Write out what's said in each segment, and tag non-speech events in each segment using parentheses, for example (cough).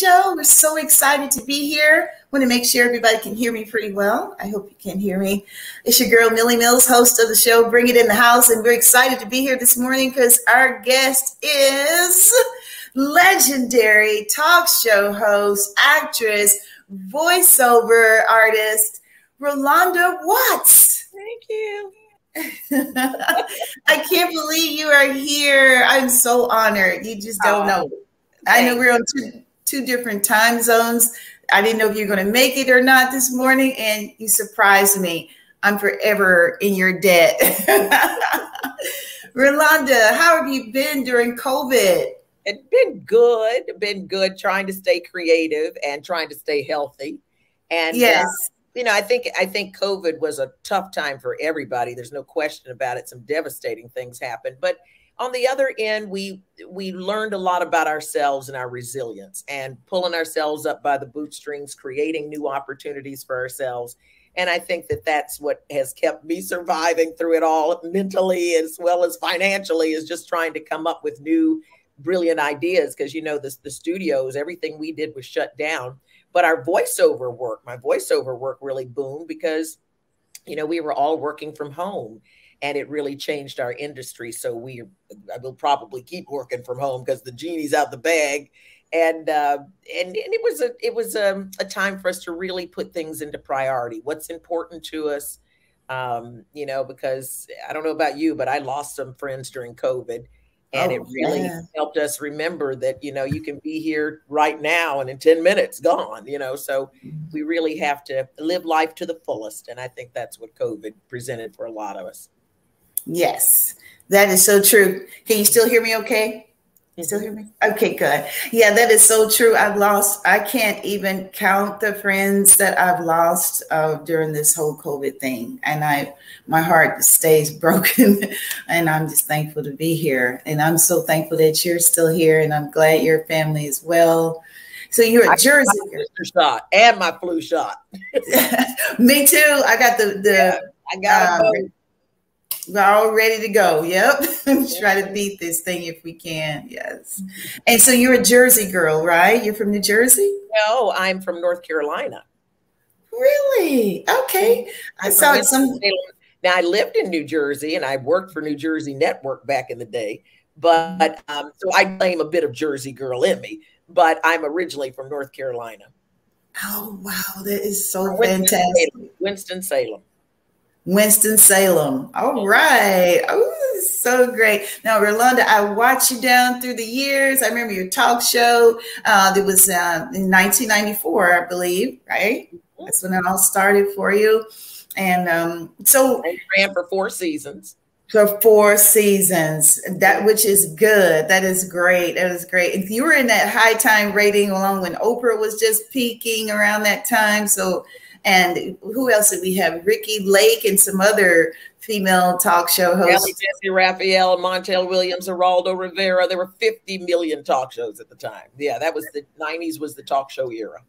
show. We're so excited to be here. Want to make sure everybody can hear me pretty well. I hope you can hear me. It's your girl Millie Mills, host of the show Bring It in the House, and we're excited to be here this morning because our guest is legendary talk show host, actress, voiceover artist, Rolonda Watts. Thank you. (laughs) I can't believe you are here. I'm so honored. You just don't know. I know we're on two, two different time zones. I didn't know if you were going to make it or not this morning, and you surprised me. I'm forever in your debt. (laughs) Rolonda, how have you been during COVID? It's been good, been good trying to stay creative and trying to stay healthy. And yes. Uh, you know, I think I think COVID was a tough time for everybody. There's no question about it. Some devastating things happened, but on the other end, we we learned a lot about ourselves and our resilience, and pulling ourselves up by the bootstrings, creating new opportunities for ourselves. And I think that that's what has kept me surviving through it all, mentally as well as financially, is just trying to come up with new, brilliant ideas. Because you know, the the studios, everything we did was shut down but our voiceover work, my voiceover work really boomed because, you know, we were all working from home and it really changed our industry. So we I will probably keep working from home because the genie's out the bag. And uh, and and it was a it was a, um, a time for us to really put things into priority. What's important to us, um, you know, because I don't know about you, but I lost some friends during COVID, and oh, it really yeah. helped us remember that you know you can be here right now and in 10 minutes gone you know so we really have to live life to the fullest and i think that's what covid presented for a lot of us yes that is so true can you still hear me okay you still hear me? Okay, good. Yeah, that is so true. I've lost, I can't even count the friends that I've lost uh, during this whole COVID thing. And I, my heart (laughs) stays broken. and I'm just thankful to be here. And I'm so thankful that you're still here. And I'm glad your family is well. So you're a Jersey shot and my flu shot. (laughs) Me too. I got the the. Yeah, I got um, we're all ready to go. Yep. (laughs) Try to beat this thing if we can. Yes. And so you're a Jersey girl, right? You're from New Jersey? No, I'm from North Carolina. Really? Okay. I saw some. Now, I lived in New Jersey and I worked for New Jersey Network back in the day. But um, so I claim a bit of Jersey girl in me, but I'm originally from North Carolina. Oh, wow. That is so fantastic. Winston-Salem. Winston-Salem. All right. Oh, so great. Now, Rolonda, I watched you down through the years. I remember your talk show. Uh, it was uh, in 1994, I believe, right? Mm-hmm. That's when it all started for you. And um, so I ran for four seasons. For four seasons, that which is good. That is great. That is great. If you were in that high time rating along when Oprah was just peaking around that time, so and who else did we have? Ricki Lake and some other female talk show hosts. Jessy Raphael, Montel Williams, Geraldo Rivera. There were 50 million talk shows at the time. Yeah, that was the 90s was the talk show era.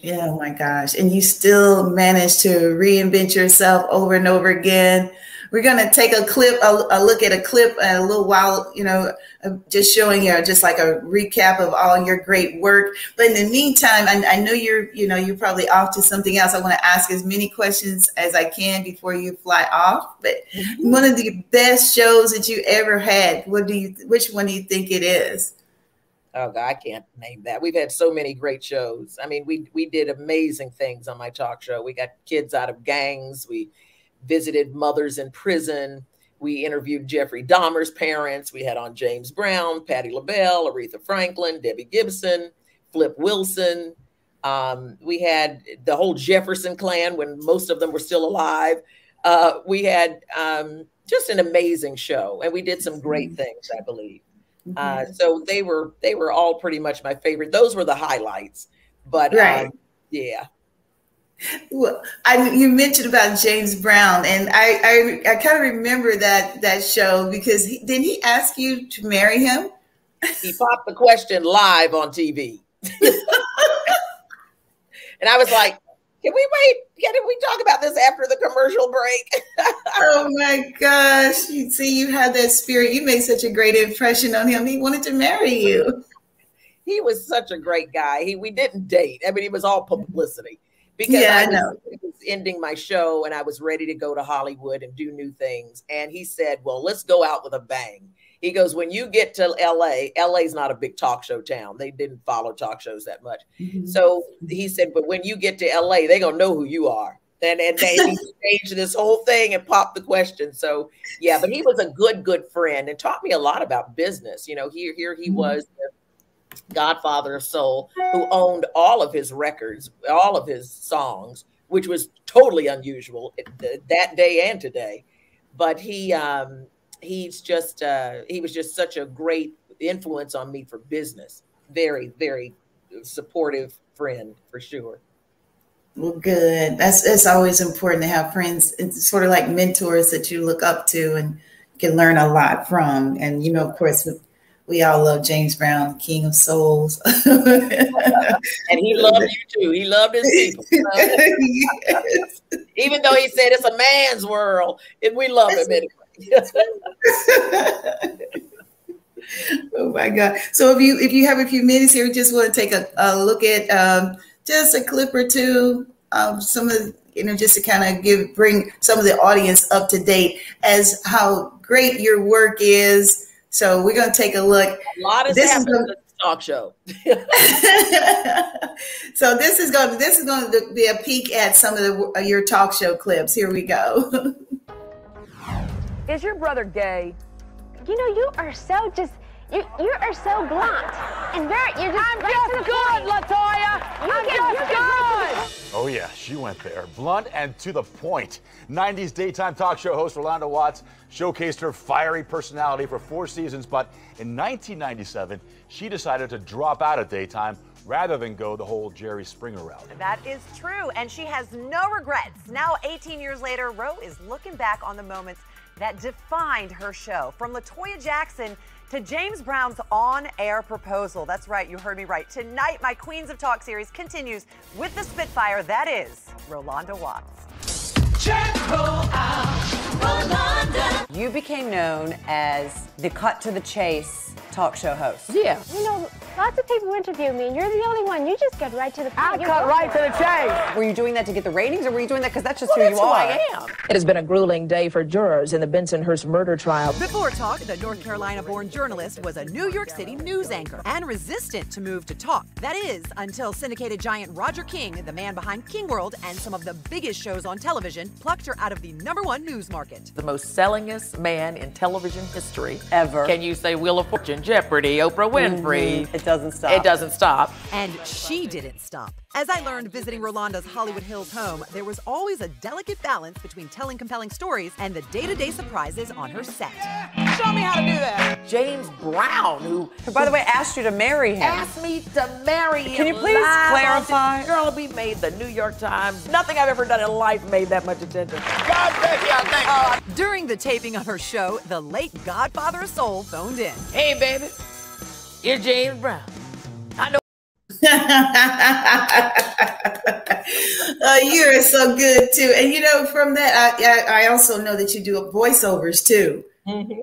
Yeah, oh my gosh. And you still managed to reinvent yourself over and over again we're going to take a clip, a, a, look at a clip a little while, you know, just showing you just like a recap of all your great work. But in the meantime, I, I know you're, you know, you're probably off to something else. I want to ask as many questions as I can before you fly off. But mm-hmm. one of the best shows that you ever had, what do you, which one do you think it is? Oh God, I can't name that. We've had so many great shows. I mean, we we did amazing things on my talk show. We got kids out of gangs. We visited mothers in prison. We interviewed Jeffrey Dahmer's parents. We had on James Brown, Patti LaBelle, Aretha Franklin, Debbie Gibson, Flip Wilson. Um, we had the whole Jefferson clan when most of them were still alive. Uh, we had um, just an amazing show, and we did some great mm-hmm. things, I believe. Uh, mm-hmm. so they were they were all pretty much my favorite. Those were the highlights. But right. um, yeah, well, I, you mentioned about James Brown, and I I, I kind of remember that that show because he, didn't he ask you to marry him? He popped the question live on TV, (laughs) and I was like, "Can we wait? Can we talk about this after the commercial break?" (laughs) oh my gosh! You see, you had that spirit. You made such a great impression on him. He wanted to marry you. he was such a great guy. He we didn't date. I mean, he was all publicity because Yeah, I know. was ending my show and I was ready to go to Hollywood and do new things. And he said, "Well, let's go out with a bang." He goes, "When you get to LA, LA's not a big talk show town. They didn't follow talk shows that much." Mhm. So he said, "But when you get to LA, they're gonna know who you are." And and they he (laughs) changed this whole thing and popped the question. So yeah, but he was a good good friend and taught me a lot about business. You know, here here he Mhm. was. The, Godfather of Soul, who owned all of his records, all of his songs, which was totally unusual that day and today. But he um, he's just uh, he was just such a great influence on me for business. Very very supportive friend for sure. Well, good. That's that's always important to have friends. It's sort of like mentors that you look up to and can learn a lot from. And you know, of course, we, all love James Brown, King of Souls. (laughs) And he loved you too. He loved his people. Yes. (laughs) Even though he said it's a man's world, and we love him anyway. (laughs) oh my God! So if you if you have a few minutes here, just want to take a, a look at um, just a clip or two of some of you know just to kind of give bring some of the audience up to date as how great your work is. So we're going to take a look. a lot has This is happened the- in this talk show. (laughs) so this is going this is going to be a peek at some of the, uh, your talk show clips. Here we go. (laughs) Is your brother gay? You know, you are so just, you, you are so blunt. And very, you're just I'm right to just the good, point. Latoya. You I'm get- just you good. Oh, yeah, she went there. Blunt and to the point. 90s daytime talk show host Rolonda Watts showcased her fiery personality for four seasons, but in 1997, she decided to drop out of daytime rather than go the whole Jerry Springer route. That is true, and she has no regrets. Now, 18 years later, Roe is looking back on the moments that defined her show. From Latoya Jackson to James Brown's on air proposal. That's right, you heard me right. Tonight, my Queens of Talk series continues with the Spitfire. That is Rolonda Watts. You became known as the cut to the chase talk show host. Yeah. You know, lots of people interview me, and you're the only one. You just get right to the point. I You're cut good. right to the chase. Were you doing that to get the ratings or were you doing that because that's just Well, who that's you who are? I am. It has been a grueling day for jurors in the Bensonhurst murder trial. Before Talk, the North Carolina born journalist was a New York City news anchor and resistant to move to Talk. That is, until syndicated giant Roger King, the man behind King World and some of the biggest shows on television, plucked her out of the number one news market. the most sellingest man in television history Ever. Can you say Wheel of Fortune, Jeopardy, Oprah Winfrey? Mm-hmm. It doesn't stop. It doesn't stop. And she didn't stop. As I learned visiting Rolonda's Hollywood Hills home, there was always a delicate balance between telling compelling stories and the day to day surprises on her set. Show me how to do that. James Brown, who Who, by the way, asked you to marry him. asked me to marry him. Can you please clarify? Girl, we made the New York Times. Nothing I've ever done in life made that much attention. God baby! Uh, During the taping of her show, the late Godfather of Soul phoned in. Hey, baby, it's James Brown. I know. (laughs) uh, you are so good too, and you know from that, I, I I also know that you do voiceovers too. Mm-hmm.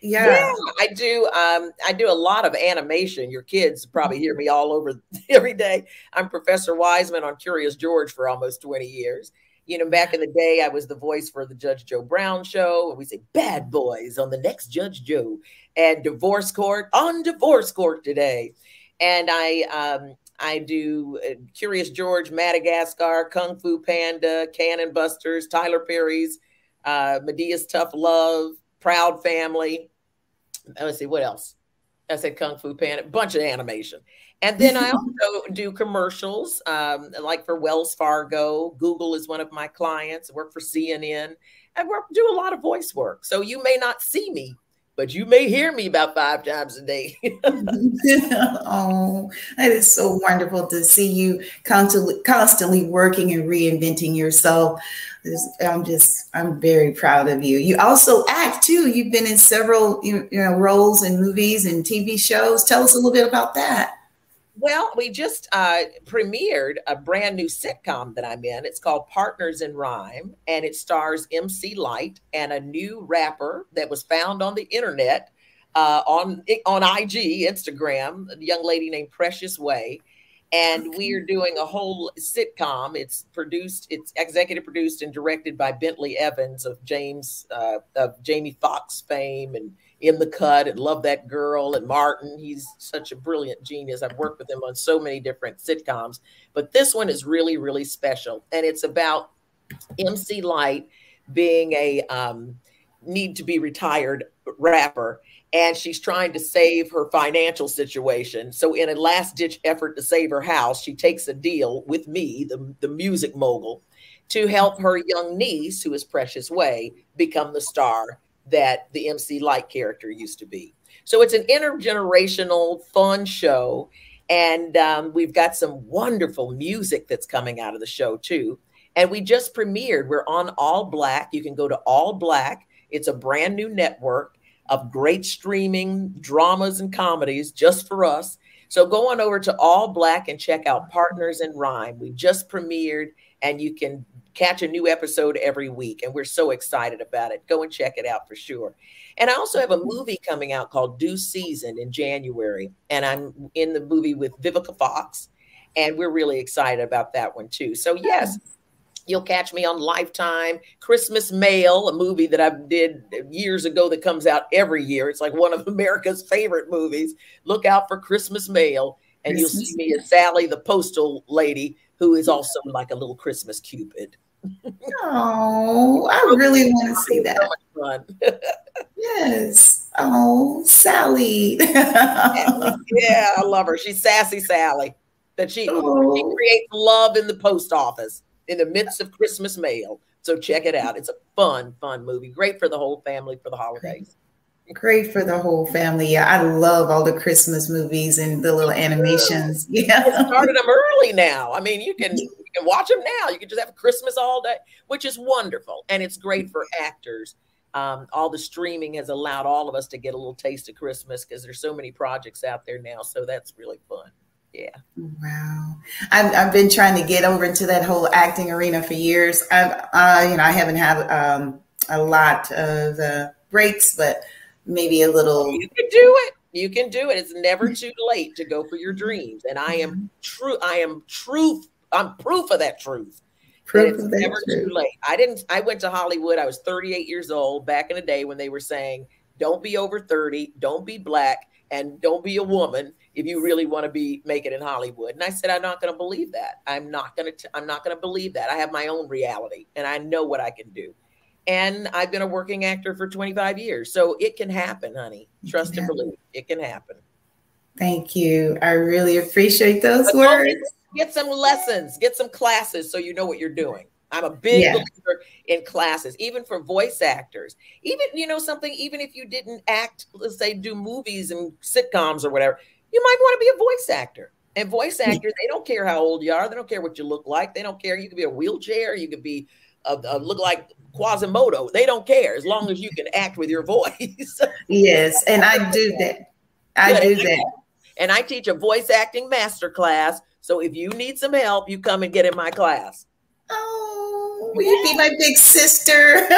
Yeah. Yeah, I do. Um, I do a lot of animation. Your kids probably hear me all over (laughs) every day. I'm Professor Wiseman on Curious George for almost 20 years. You know, back in the day, I was the voice for the Judge Joe Brown show, and we say "Bad Boys" on the next Judge Joe, and Divorce Court on Divorce Court today. And I um, I do uh, Curious George, Madagascar, Kung Fu Panda, Cannon Busters, Tyler Perry's, uh, Madea's Tough Love, Proud Family. Let's see what else. I said Kung Fu Panda, bunch of animation. And then I (laughs) also do commercials, um, like for Wells Fargo. Google is one of my clients. I work for CNN. I work, do a lot of voice work. So you may not see me, but you may hear me about five times a day. (laughs) oh, that is so wonderful to see you constantly, constantly working and reinventing yourself. I'm just, I'm very proud of you. You also act too. You've been in several, you know, roles in movies and TV shows. Tell us a little bit about that. Well, we just uh, premiered a brand new sitcom that I'm in. It's called Partners in Rhyme, and it stars MC Lyte and a new rapper that was found on the internet uh, on on IG, Instagram, a young lady named Precious Way, and we are doing a whole sitcom. It's produced, it's executive produced and directed by Bentley Evans of James uh, of Jamie Foxx fame and In the Cut and Love That Girl and Martin. He's such a brilliant genius. I've worked with him on so many different sitcoms, but this one is really really special, and it's about MC Lyte being a um, need to be retired rapper and she's trying to save her financial situation. So, in a last ditch effort to save her house, she takes a deal with me, the, the music mogul, to help her young niece, who is Precious Way, become the star that the MC Lyte character used to be. So, it's an intergenerational, fun show. And um, we've got some wonderful music that's coming out of the show, too. And we just premiered. We're on All Black. You can go to All Black. It's a brand new network of great streaming dramas and comedies just for us. So go on over to All Black and check out Partners in Rhyme. We just premiered and you can catch a new episode every week. And we're so excited about it. Go and check it out for sure. And I also have a movie coming out called Due Season in January. And I'm in the movie with Vivica Fox. And we're really excited about that one too. So, yes, You'll catch me on Lifetime, Christmas Mail, a movie that I did years ago that comes out every year. It's like one of (laughs) America's favorite movies. Look out for Christmas Mail, and Christmas. you'll see me as Sally, the postal lady, who is also like a little Christmas Cupid. Oh, I really want to see that. So (laughs) yes. Oh, Sally. yeah, I love her. She's sassy Sally. That she, oh. she creates love in the post office in the midst of Christmas mail. So check it out. It's a fun, fun movie. Great for the whole family for the holidays. Great for the whole family. Yeah, I love all the Christmas movies and the little animations. (laughs) Yeah, it started them early now. I mean, you can you can watch them now. You can just have Christmas all day, which is wonderful, and it's great for actors. Um, all the streaming has allowed all of us to get a little taste of Christmas because there's so many projects out there now. So that's really fun yeah. Wow. I've, I've been trying to get over into that whole acting arena for years. I've, uh, you know, I haven't had um, a lot of uh, breaks, but maybe a little. You can do it. You can do it. It's never too late to go for your dreams. And I am mm-hmm. true. I am truth. I'm proof of that truth. Proof it's never truth. too late. I didn't, I went to Hollywood. I was 38 years old back in the day when they were saying, don't be over 30, don't be black, and don't be a woman if you really want to be make it in Hollywood. And I said, I'm not going to believe that. I'm not going to, I'm not going to believe that. I have my own reality and I know what I can do. And I've been a working actor for 25 years. So it can happen, honey. Trust and believe it can happen. Thank you. I really appreciate those but words. Get some lessons, get some classes so you know what you're doing. I'm a big yeah. believer in classes, even for voice actors. Even, you know, something, even if you didn't act, let's say, do movies and sitcoms or whatever, you might want to be a voice actor. And voice actors, they don't care how old you are. They don't care what you look like. They don't care. You could be a wheelchair. You could be a, a look like Quasimodo. They don't care as long as you can act with your (laughs) voice. yes, and I do (laughs) that. I do that. And I teach a voice acting master class. So if you need some help, you come and get in my class. Oh, will you be my big sister? (laughs)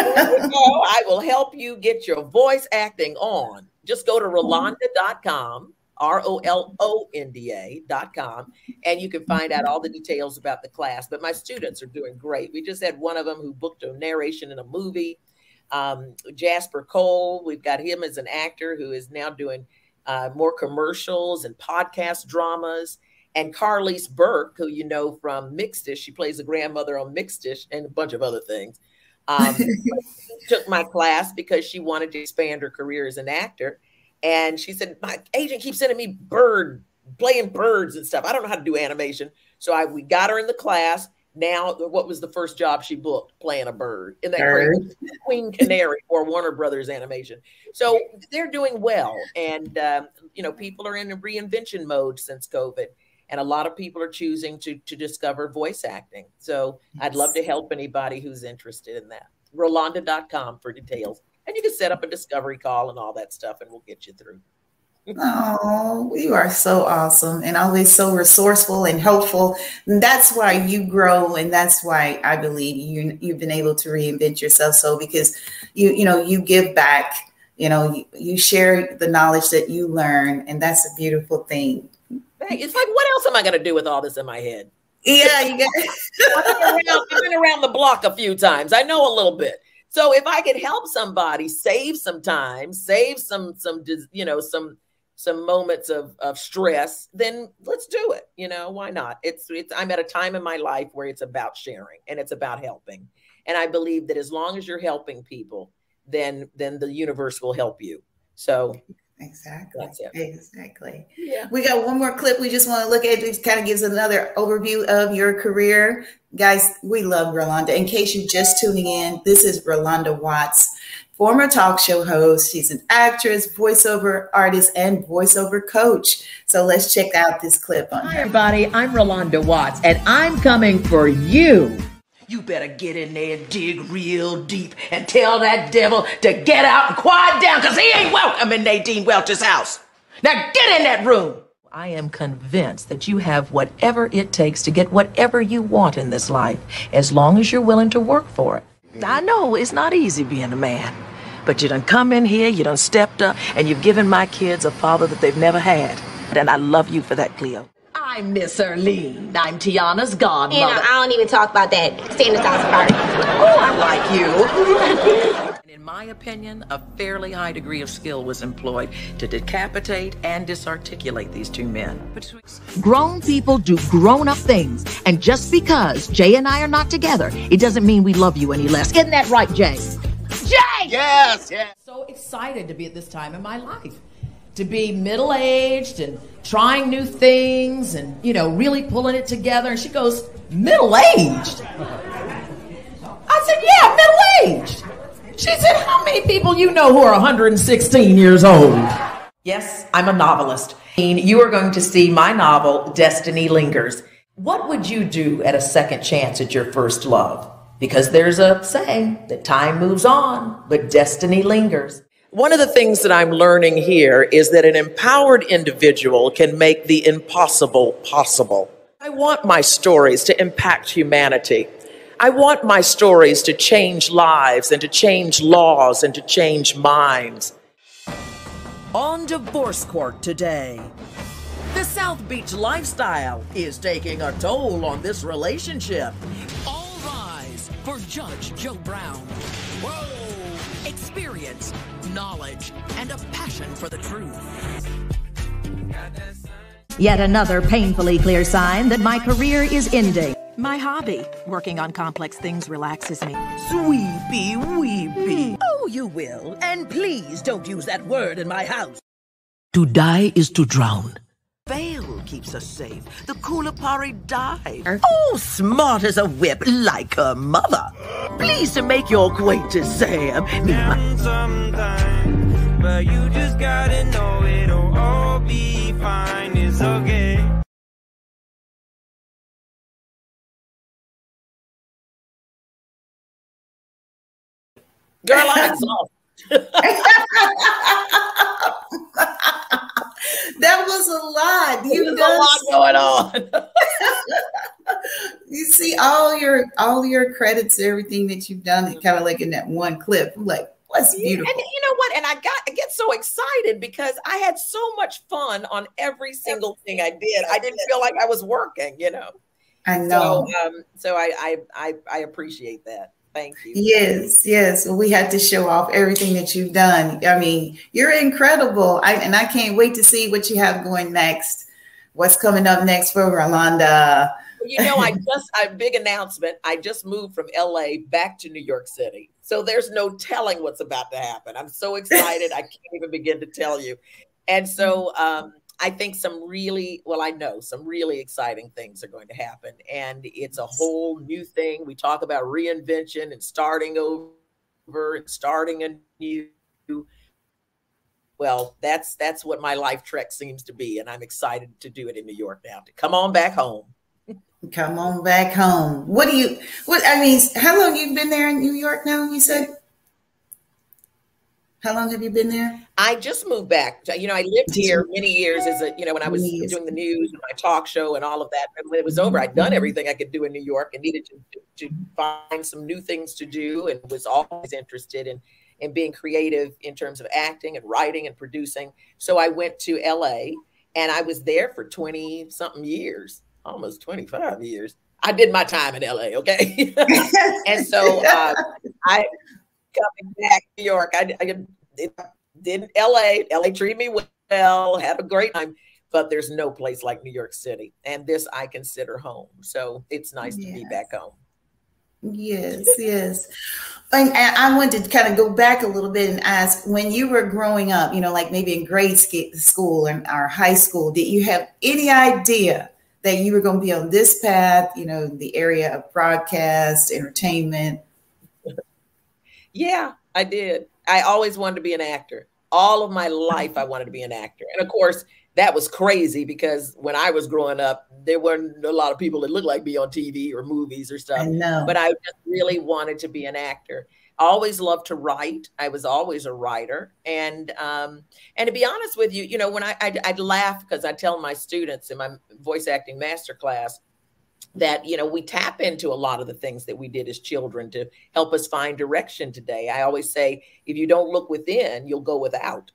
Oh, I will help you get your voice acting on. Just go to oh. rolonda.com R O L O N D A dot com, and you can find out all the details about the class. But my students are doing great. We just had one of them who booked a narration in a movie. Um, Jasper Cole, we've got him as an actor who is now doing uh, more commercials and podcast dramas. And Carlease Burke, who you know from Mixed-ish, she plays a grandmother on Mixed-ish and a bunch of other things. Um, (laughs) took my class because she wanted to expand her career as an actor and she said, My agent keeps sending me bird playing birds and stuff. I don't know how to do animation. So I we got her in the class. Now, what was the first job she booked? Playing a bird in that bird. Queen Canary or Warner Brothers animation. So they're doing well, and um, you know, people are in a reinvention mode since COVID, and a lot of people are choosing to to discover voice acting. So yes. I'd love to help anybody who's interested in that. Rolonda.com for details and you can set up a discovery call and all that stuff, and we'll get you through. Oh, you are so awesome and always so resourceful and helpful. And that's why you grow, and that's why I believe you you've been able to reinvent yourself. So because you you know you give back you know, you, you share the knowledge that you learn, and that's a beautiful thing. It's like, what else am I going to do with all this in my head? Yeah, you got. (laughs) I've, been around, I've been around the block a few times. I know a little bit. So if I could help somebody save some time, save some some you know some some moments of of stress, then let's do it. You know, why not? It's it's I'm at a time in my life where it's about sharing and it's about helping. And I believe that as long as you're helping people, then then the universe will help you. So Exactly. Exactly. Yeah. We got one more clip we just want to look at. It kind of gives another overview of your career. Guys, we love Rolonda. In case you're just tuning in, this is Rolonda Watts, former talk show host. She's an actress, voiceover artist, and voiceover coach. So let's check out this clip on Hi, her. everybody. I'm Rolonda Watts, and I'm coming for you. You better get in there and dig real deep and tell that devil to get out and quiet down because he ain't welcome in Nadine Welch's house. Now get in that room. I am convinced that you have whatever it takes to get whatever you want in this life, as long as you're willing to work for it. I know it's not easy being a man, but you done come in here, you done stepped up, and you've given my kids a father that they've never had. And I love you for that, Cleo. I'm Miss Erlene. I'm Tiana's godmother. And I don't even talk about that. Stay in the house party. Oh, I like you. (laughs) In my opinion, a fairly high degree of skill was employed to decapitate and disarticulate these two men. Grown people do grown up things. And just because Jay and I are not together, it doesn't mean we love you any less. Isn't that right, Jay? Jay! Yes, yes. So excited to be at this time in my life. To be middle aged and trying new things and, you know, really pulling it together. And she goes, Middle aged? I said, Yeah, middle aged. She said, How many people you know who are 116 years old? Yes, I'm a novelist. You are going to see my novel, Destiny Lingers. What would you do at a second chance at your first love? Because there's a saying that time moves on, but destiny lingers. One of the things that I'm learning here is that an empowered individual can make the impossible possible. I want my stories to impact humanity. I want my stories to change lives and to change laws and to change minds. On divorce court today. The South Beach lifestyle is taking a toll on this relationship. All rise for Judge Joe Brown. Whoa! Experience, knowledge, and a passion for the truth. Yet another painfully clear sign that my career is ending. My hobby, working on complex things, relaxes me. Sweepy weepy. Oh, you will. And please don't use that word in my house. To die is to drown. Veil keeps us safe. The Kulapari dive. Oh, smart as a whip, like her mother. Pleased to make your acquaintance, Sam. Meet my- sometimes, but you just gotta know it'll all be fine. It's okay. Girl, I'm exhausted. (laughs) (laughs) (laughs) that was a lot. You've There's a lot going on. (laughs) you see all your all your credits, everything that you've done, kind of like in that one clip. I'm like, what's beautiful. And you know what? And I got I get so excited because I had so much fun on every single thing I did. I didn't feel like I was working, you know. I know. So, um, so I, I I I appreciate that. Thank you. Yes, yes. Well, we had to show off everything that you've done. I mean, you're incredible. I, and I can't wait to see what you have going next. What's coming up next for Rolonda? You know, I just a big announcement. I just moved from LA back to New York City. So there's no telling what's about to happen. I'm so excited. I can't even begin to tell you. And so um, I think some really, well, I know some really exciting things are going to happen. And it's a whole new thing. We talk about reinvention and starting over and starting a new. Well, that's that's what my life trek seems to be, and I'm excited to do it in New York now. To come on back home. Come on back home. What do you? What I mean? How long you been there in New York now? You said. How long have you been there? I just moved back. You know, I lived here many years as a, you know, when I was doing the news and my talk show and all of that. And when it was over, I'd done everything I could do in New York and needed to, to, find some new things to do and was always interested in and being creative in terms of acting and writing and producing. So I went to LA and I was there for 20 something years, almost 25 years. I did my time in LA, okay? (laughs) and so (laughs) uh, I coming back to New York. I, I did, LA. LA treated me well, had a great time, but there's no place like New York City. And this I consider home. So it's nice yes. to be back home. Yes, yes. And, I wanted to kind of go back a little bit and ask when you were growing up, you know, like maybe in grade school and our high school, did you have any idea that you were going to be on this path, you know, the area of broadcast, entertainment? (laughs) Yeah, I did. I always wanted to be an actor. All of my life, I wanted to be an actor. And of course, that was crazy because when I was growing up, there weren't a lot of people that looked like me on TV or movies or stuff. I but I just really wanted to be an actor. I always loved to write. I was always a writer, and um, and to be honest with you, you know, when I I'd, I'd laugh because I tell my students in my voice acting master class that you know we tap into a lot of the things that we did as children to help us find direction today. I always say, if you don't look within, you'll go without.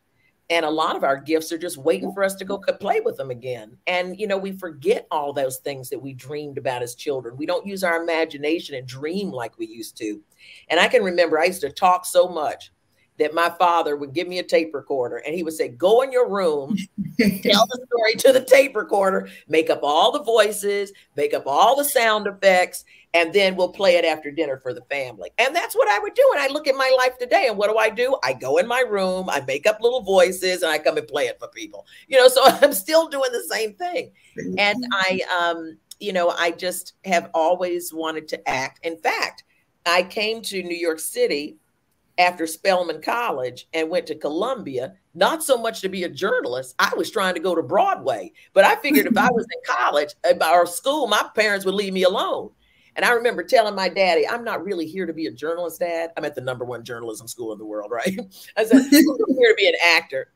And a lot of our gifts are just waiting for us to go play with them again. And you know we forget all those things that we dreamed about as children. We don't use our imagination and dream like we used to. And i can remember i used to talk so much that my father would give me a tape recorder and he would say, Go in your room, (laughs) tell the story to the tape recorder, make up all the voices, make up all the sound effects, and then we'll play it after dinner for the family. And that's what I would do. And I look at my life today, and what do I do? I go in my room, I make up little voices, and I come and play it for people. You know, (laughs) so I'm still doing the same thing. And I, um, you know, I just have always wanted to act. In fact, I came to New York City after Spelman College and went to Columbia, not so much to be a journalist. I was trying to go to Broadway, but I figured if I (laughs) was in college or school, my parents would leave me alone. And I remember telling my daddy, I'm not really here to be a journalist, dad. I'm at the number one journalism school in the world, (laughs) right? I said, I'm here to be an actor.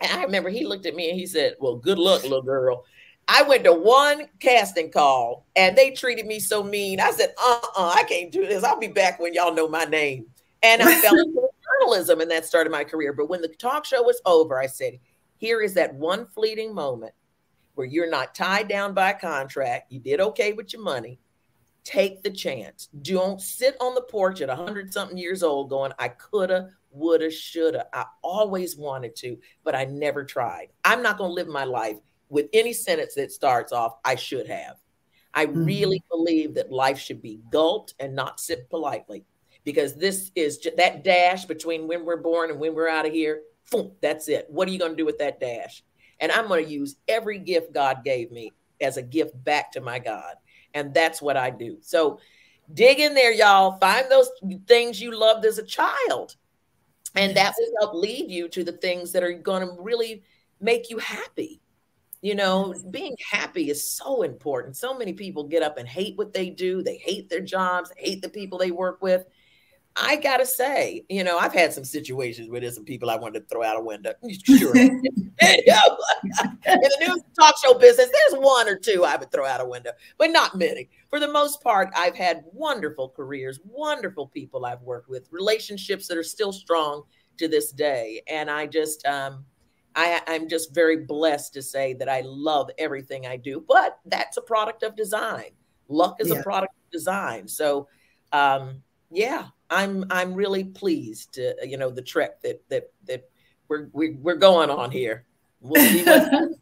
And I remember he looked at me and he said, Well, good luck, little girl. I went to one casting call and they treated me so mean. I said, uh uh I can't do this. I'll be back when y'all know my name. And I fell (laughs) into journalism and that started my career. But when the talk show was over, I said, here is that one fleeting moment where you're not tied down by a contract. You did okay with your money. Take the chance. Don't sit on the porch at 100 something years old going, I coulda, woulda, shoulda. I always wanted to, but I never tried. I'm not going to live my life with any sentence that starts off, I should have. I mm-hmm. really believe that life should be gulped and not sipped politely because this is that dash between when we're born and when we're out of here. That's it. What are you going to do with that dash? And I'm going to use every gift God gave me as a gift back to my God. And that's what I do. So dig in there, y'all. Find those things you loved as a child. And that will help lead you to the things that are going to really make you happy. You know, being happy is so important. So many people get up and hate what they do. They hate their jobs, hate the people they work with. I gotta say, you know, I've had some situations where there's some people I wanted to throw out a window. (laughs) Sure. (laughs) in the news talk show business, there's one or two I would throw out a window, but not many. For the most part, I've had wonderful careers, wonderful people I've worked with, relationships that are still strong to this day. And I just um I, I'm just very blessed to say that I love everything I do, but that's a product of design. Luck is yeah. a product of design. So um yeah, I'm I'm really pleased to you know the trek that that that we're we're, we're going on here. We'll (laughs)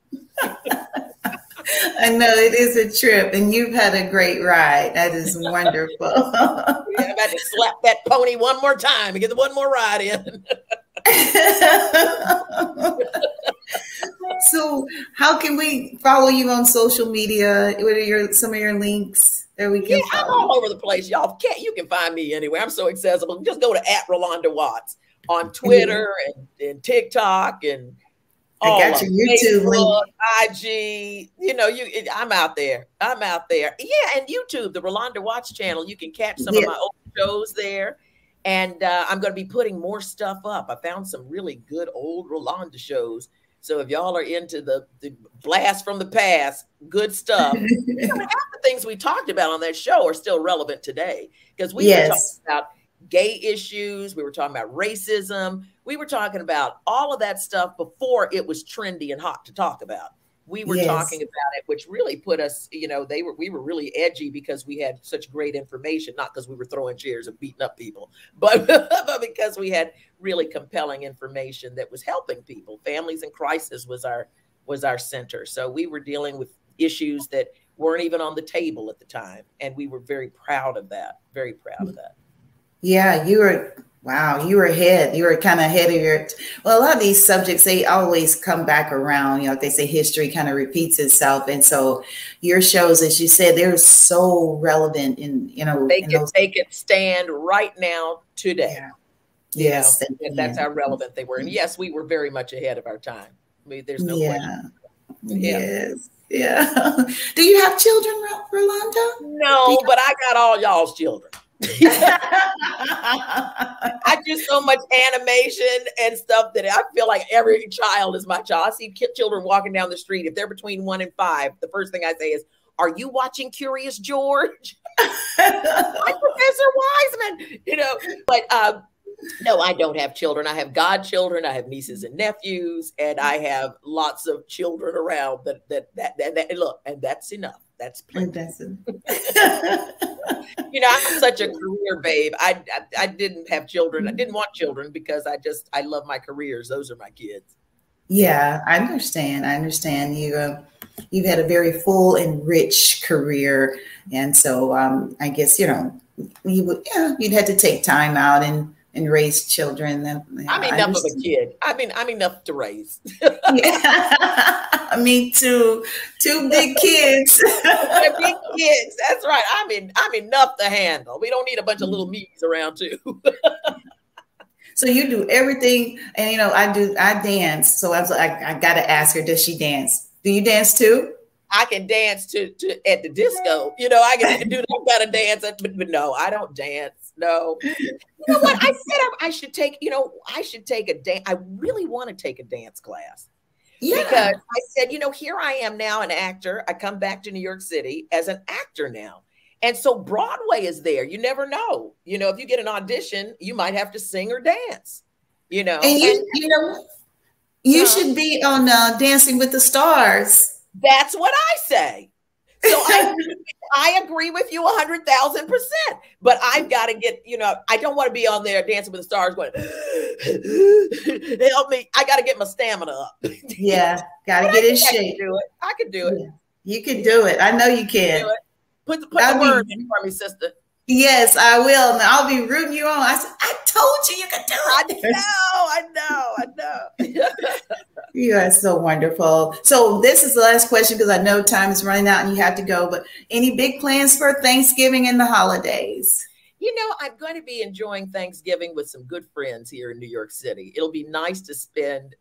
I know it is a trip, and you've had a great ride. That is wonderful. (laughs) yeah, I'm about to slap that pony one more time and get the one more ride in. (laughs) (laughs) so, how can we follow you on social media? What are your some of your links? There we go. Yeah, I'm all over the place, y'all. Can't you can find me anywhere. I'm so accessible. Just go to at Rolonda Watts on Twitter and, and TikTok and all I got your YouTube Facebook, IG. You know, you I'm out there. I'm out there. Yeah, and YouTube, the Rolonda Watts channel. You can catch some yeah. of my old shows there. And uh, I'm going to be putting more stuff up. I found some really good old Rolonda shows so if y'all are into the, the blast from the past, good stuff, (laughs) half the things we talked about on that show are still relevant today because we yes. were talking about gay issues. We were talking about racism. We were talking about all of that stuff before it was trendy and hot to talk about. We were yes. talking about it, which really put us, you know, they were we were really edgy because we had such great information, not because we were throwing chairs and beating up people, (laughs) but, but because we had really compelling information that was helping people. Families in crisis was our was our center. So we were dealing with issues that weren't even on the table at the time. And we were very proud of that, very proud of that. Yeah, you were, wow, you were ahead. You were kind of ahead of your, well, a lot of these subjects, they always come back around. You know, they say history kind of repeats itself. And so your shows, as you said, they're so relevant in, you know, they can, those- they can stand right now today. Yeah. Yes. You know, that's how relevant they were. And yes, we were very much ahead of our time. I mean, there's no yeah. question. Yeah. Yes. Yeah. (laughs) Do you have children, Rolonda? No, but I got all y'all's children. (laughs) I do so much animation and stuff that I feel like every child is my child. I see children walking down the street. If they're between one and five, the first thing I say is, Are you watching Curious George? (laughs) I'm Professor Wiseman, you know, but uh, no, I don't have children. I have godchildren. I have nieces and nephews, and I have lots of children around. That that that, that, that look, and that's enough. That's plenty. (laughs) (laughs) You know, I'm such a career babe. I, I, I didn't have children. I didn't want children because I just I love my careers. Those are my kids. Yeah, I understand. I understand you. Uh, you've had a very full and rich career, and so um, I guess you know you would yeah you'd had to take time out and and raise children. Then I'm enough of a kid. I mean, I'm enough to raise. (laughs) Me too. Two big kids. (laughs) big kids. That's right. I'm in. I'm enough to handle. We don't need a bunch of little me's around too. (laughs) so you do everything, and you know I do. I dance. So I was like, I, I got to ask her, does she dance? Do you dance too? I can dance to, to at the disco. You know, I can do that kind of dance, but, but no, I don't dance. No. You know what? I said I, I should take, you know, I should take a dance. I really want to take a dance class. Yeah. Because I said, you know, here I am now, an actor. I come back to New York City as an actor now. And so Broadway is there. You never know. You know, if you get an audition, you might have to sing or dance. You know, and you, and, you know, you uh, should be on uh, Dancing with the Stars. That's what I say. So I, (laughs) I agree with you a hundred thousand percent. But I've got to get, you know, I don't want to be on there dancing with the stars going, (gasps) help me. I got to get my stamina up. (laughs) Yeah, got to get in shape. I can do it. I can do it. Yeah. You can do it. I know you can. Put the, put the word in for me, sister. Yes, I will. And I'll be rooting you on. I said, I told you you could do it. I know, I know, I know. (laughs) you are so wonderful. So this is the last question because I know time is running out and you have to go. But any big plans for Thanksgiving and the holidays? You know, I'm going to be enjoying Thanksgiving with some good friends here in New York City. It'll be nice to spend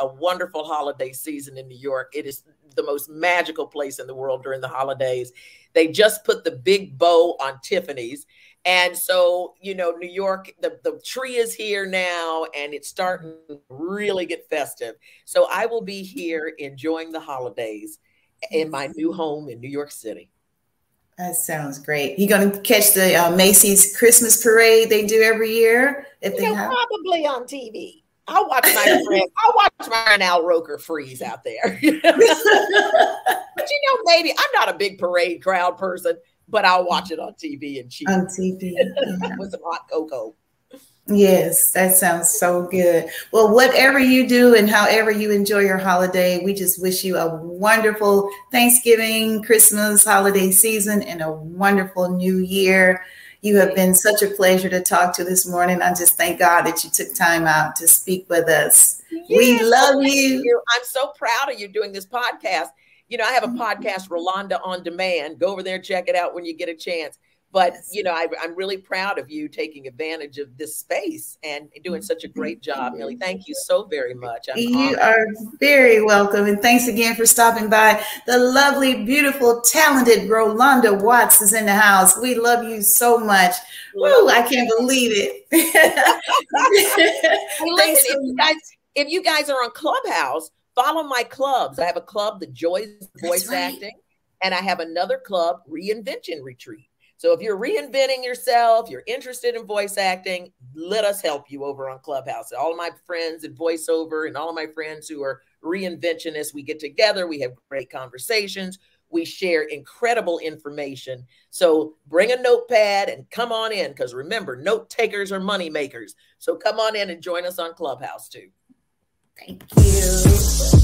a wonderful holiday season in New York. It is the most magical place in the world during the holidays. They just put the big bow on Tiffany's. And so, you know, New York, the, the tree is here now and it's starting to really get festive. So I will be here enjoying the holidays in my new home in New York City. That sounds great. You going to catch the uh, Macy's Christmas parade they do every year? If you they know, have? probably on TV. I'll watch my friend, I'll watch my Al Roker freeze out there. (laughs) but you know, maybe I'm not a big parade crowd person, but I'll watch it on TV and cheer. On TV. Yeah. (laughs) with some hot cocoa. Yes, that sounds so good. Well, whatever you do and however you enjoy your holiday, we just wish you a wonderful Thanksgiving, Christmas, holiday season, and a wonderful new year. You have been such a pleasure to talk to this morning. I just thank God that you took time out to speak with us. Yes, we love you. you. I'm so proud of you doing this podcast. You know, I have a mm-hmm. podcast, Rolonda on Demand. Go over there, check it out when you get a chance. But you know, I, am really proud of you taking advantage of this space and doing such a great mm-hmm. job, Millie. Thank you so very much. I'm you honored. are very welcome, and thanks again for stopping by. The lovely, beautiful, talented Rolonda Watts is in the house. We love you so much. Woo, I can't believe it. (laughs) hey, listen, if you guys, if you guys are on Clubhouse, follow my clubs. I have a club, the Joys Voice right. Acting, and I have another club, Reinvention Retreat. So if you're reinventing yourself, you're interested in voice acting, let us help you over on Clubhouse. All of my friends in voiceover and all of my friends who are reinventionists, we get together, we have great conversations, we share incredible information. So bring a notepad and come on in because remember, note takers are money makers. So come on in and join us on Clubhouse too. Thank you.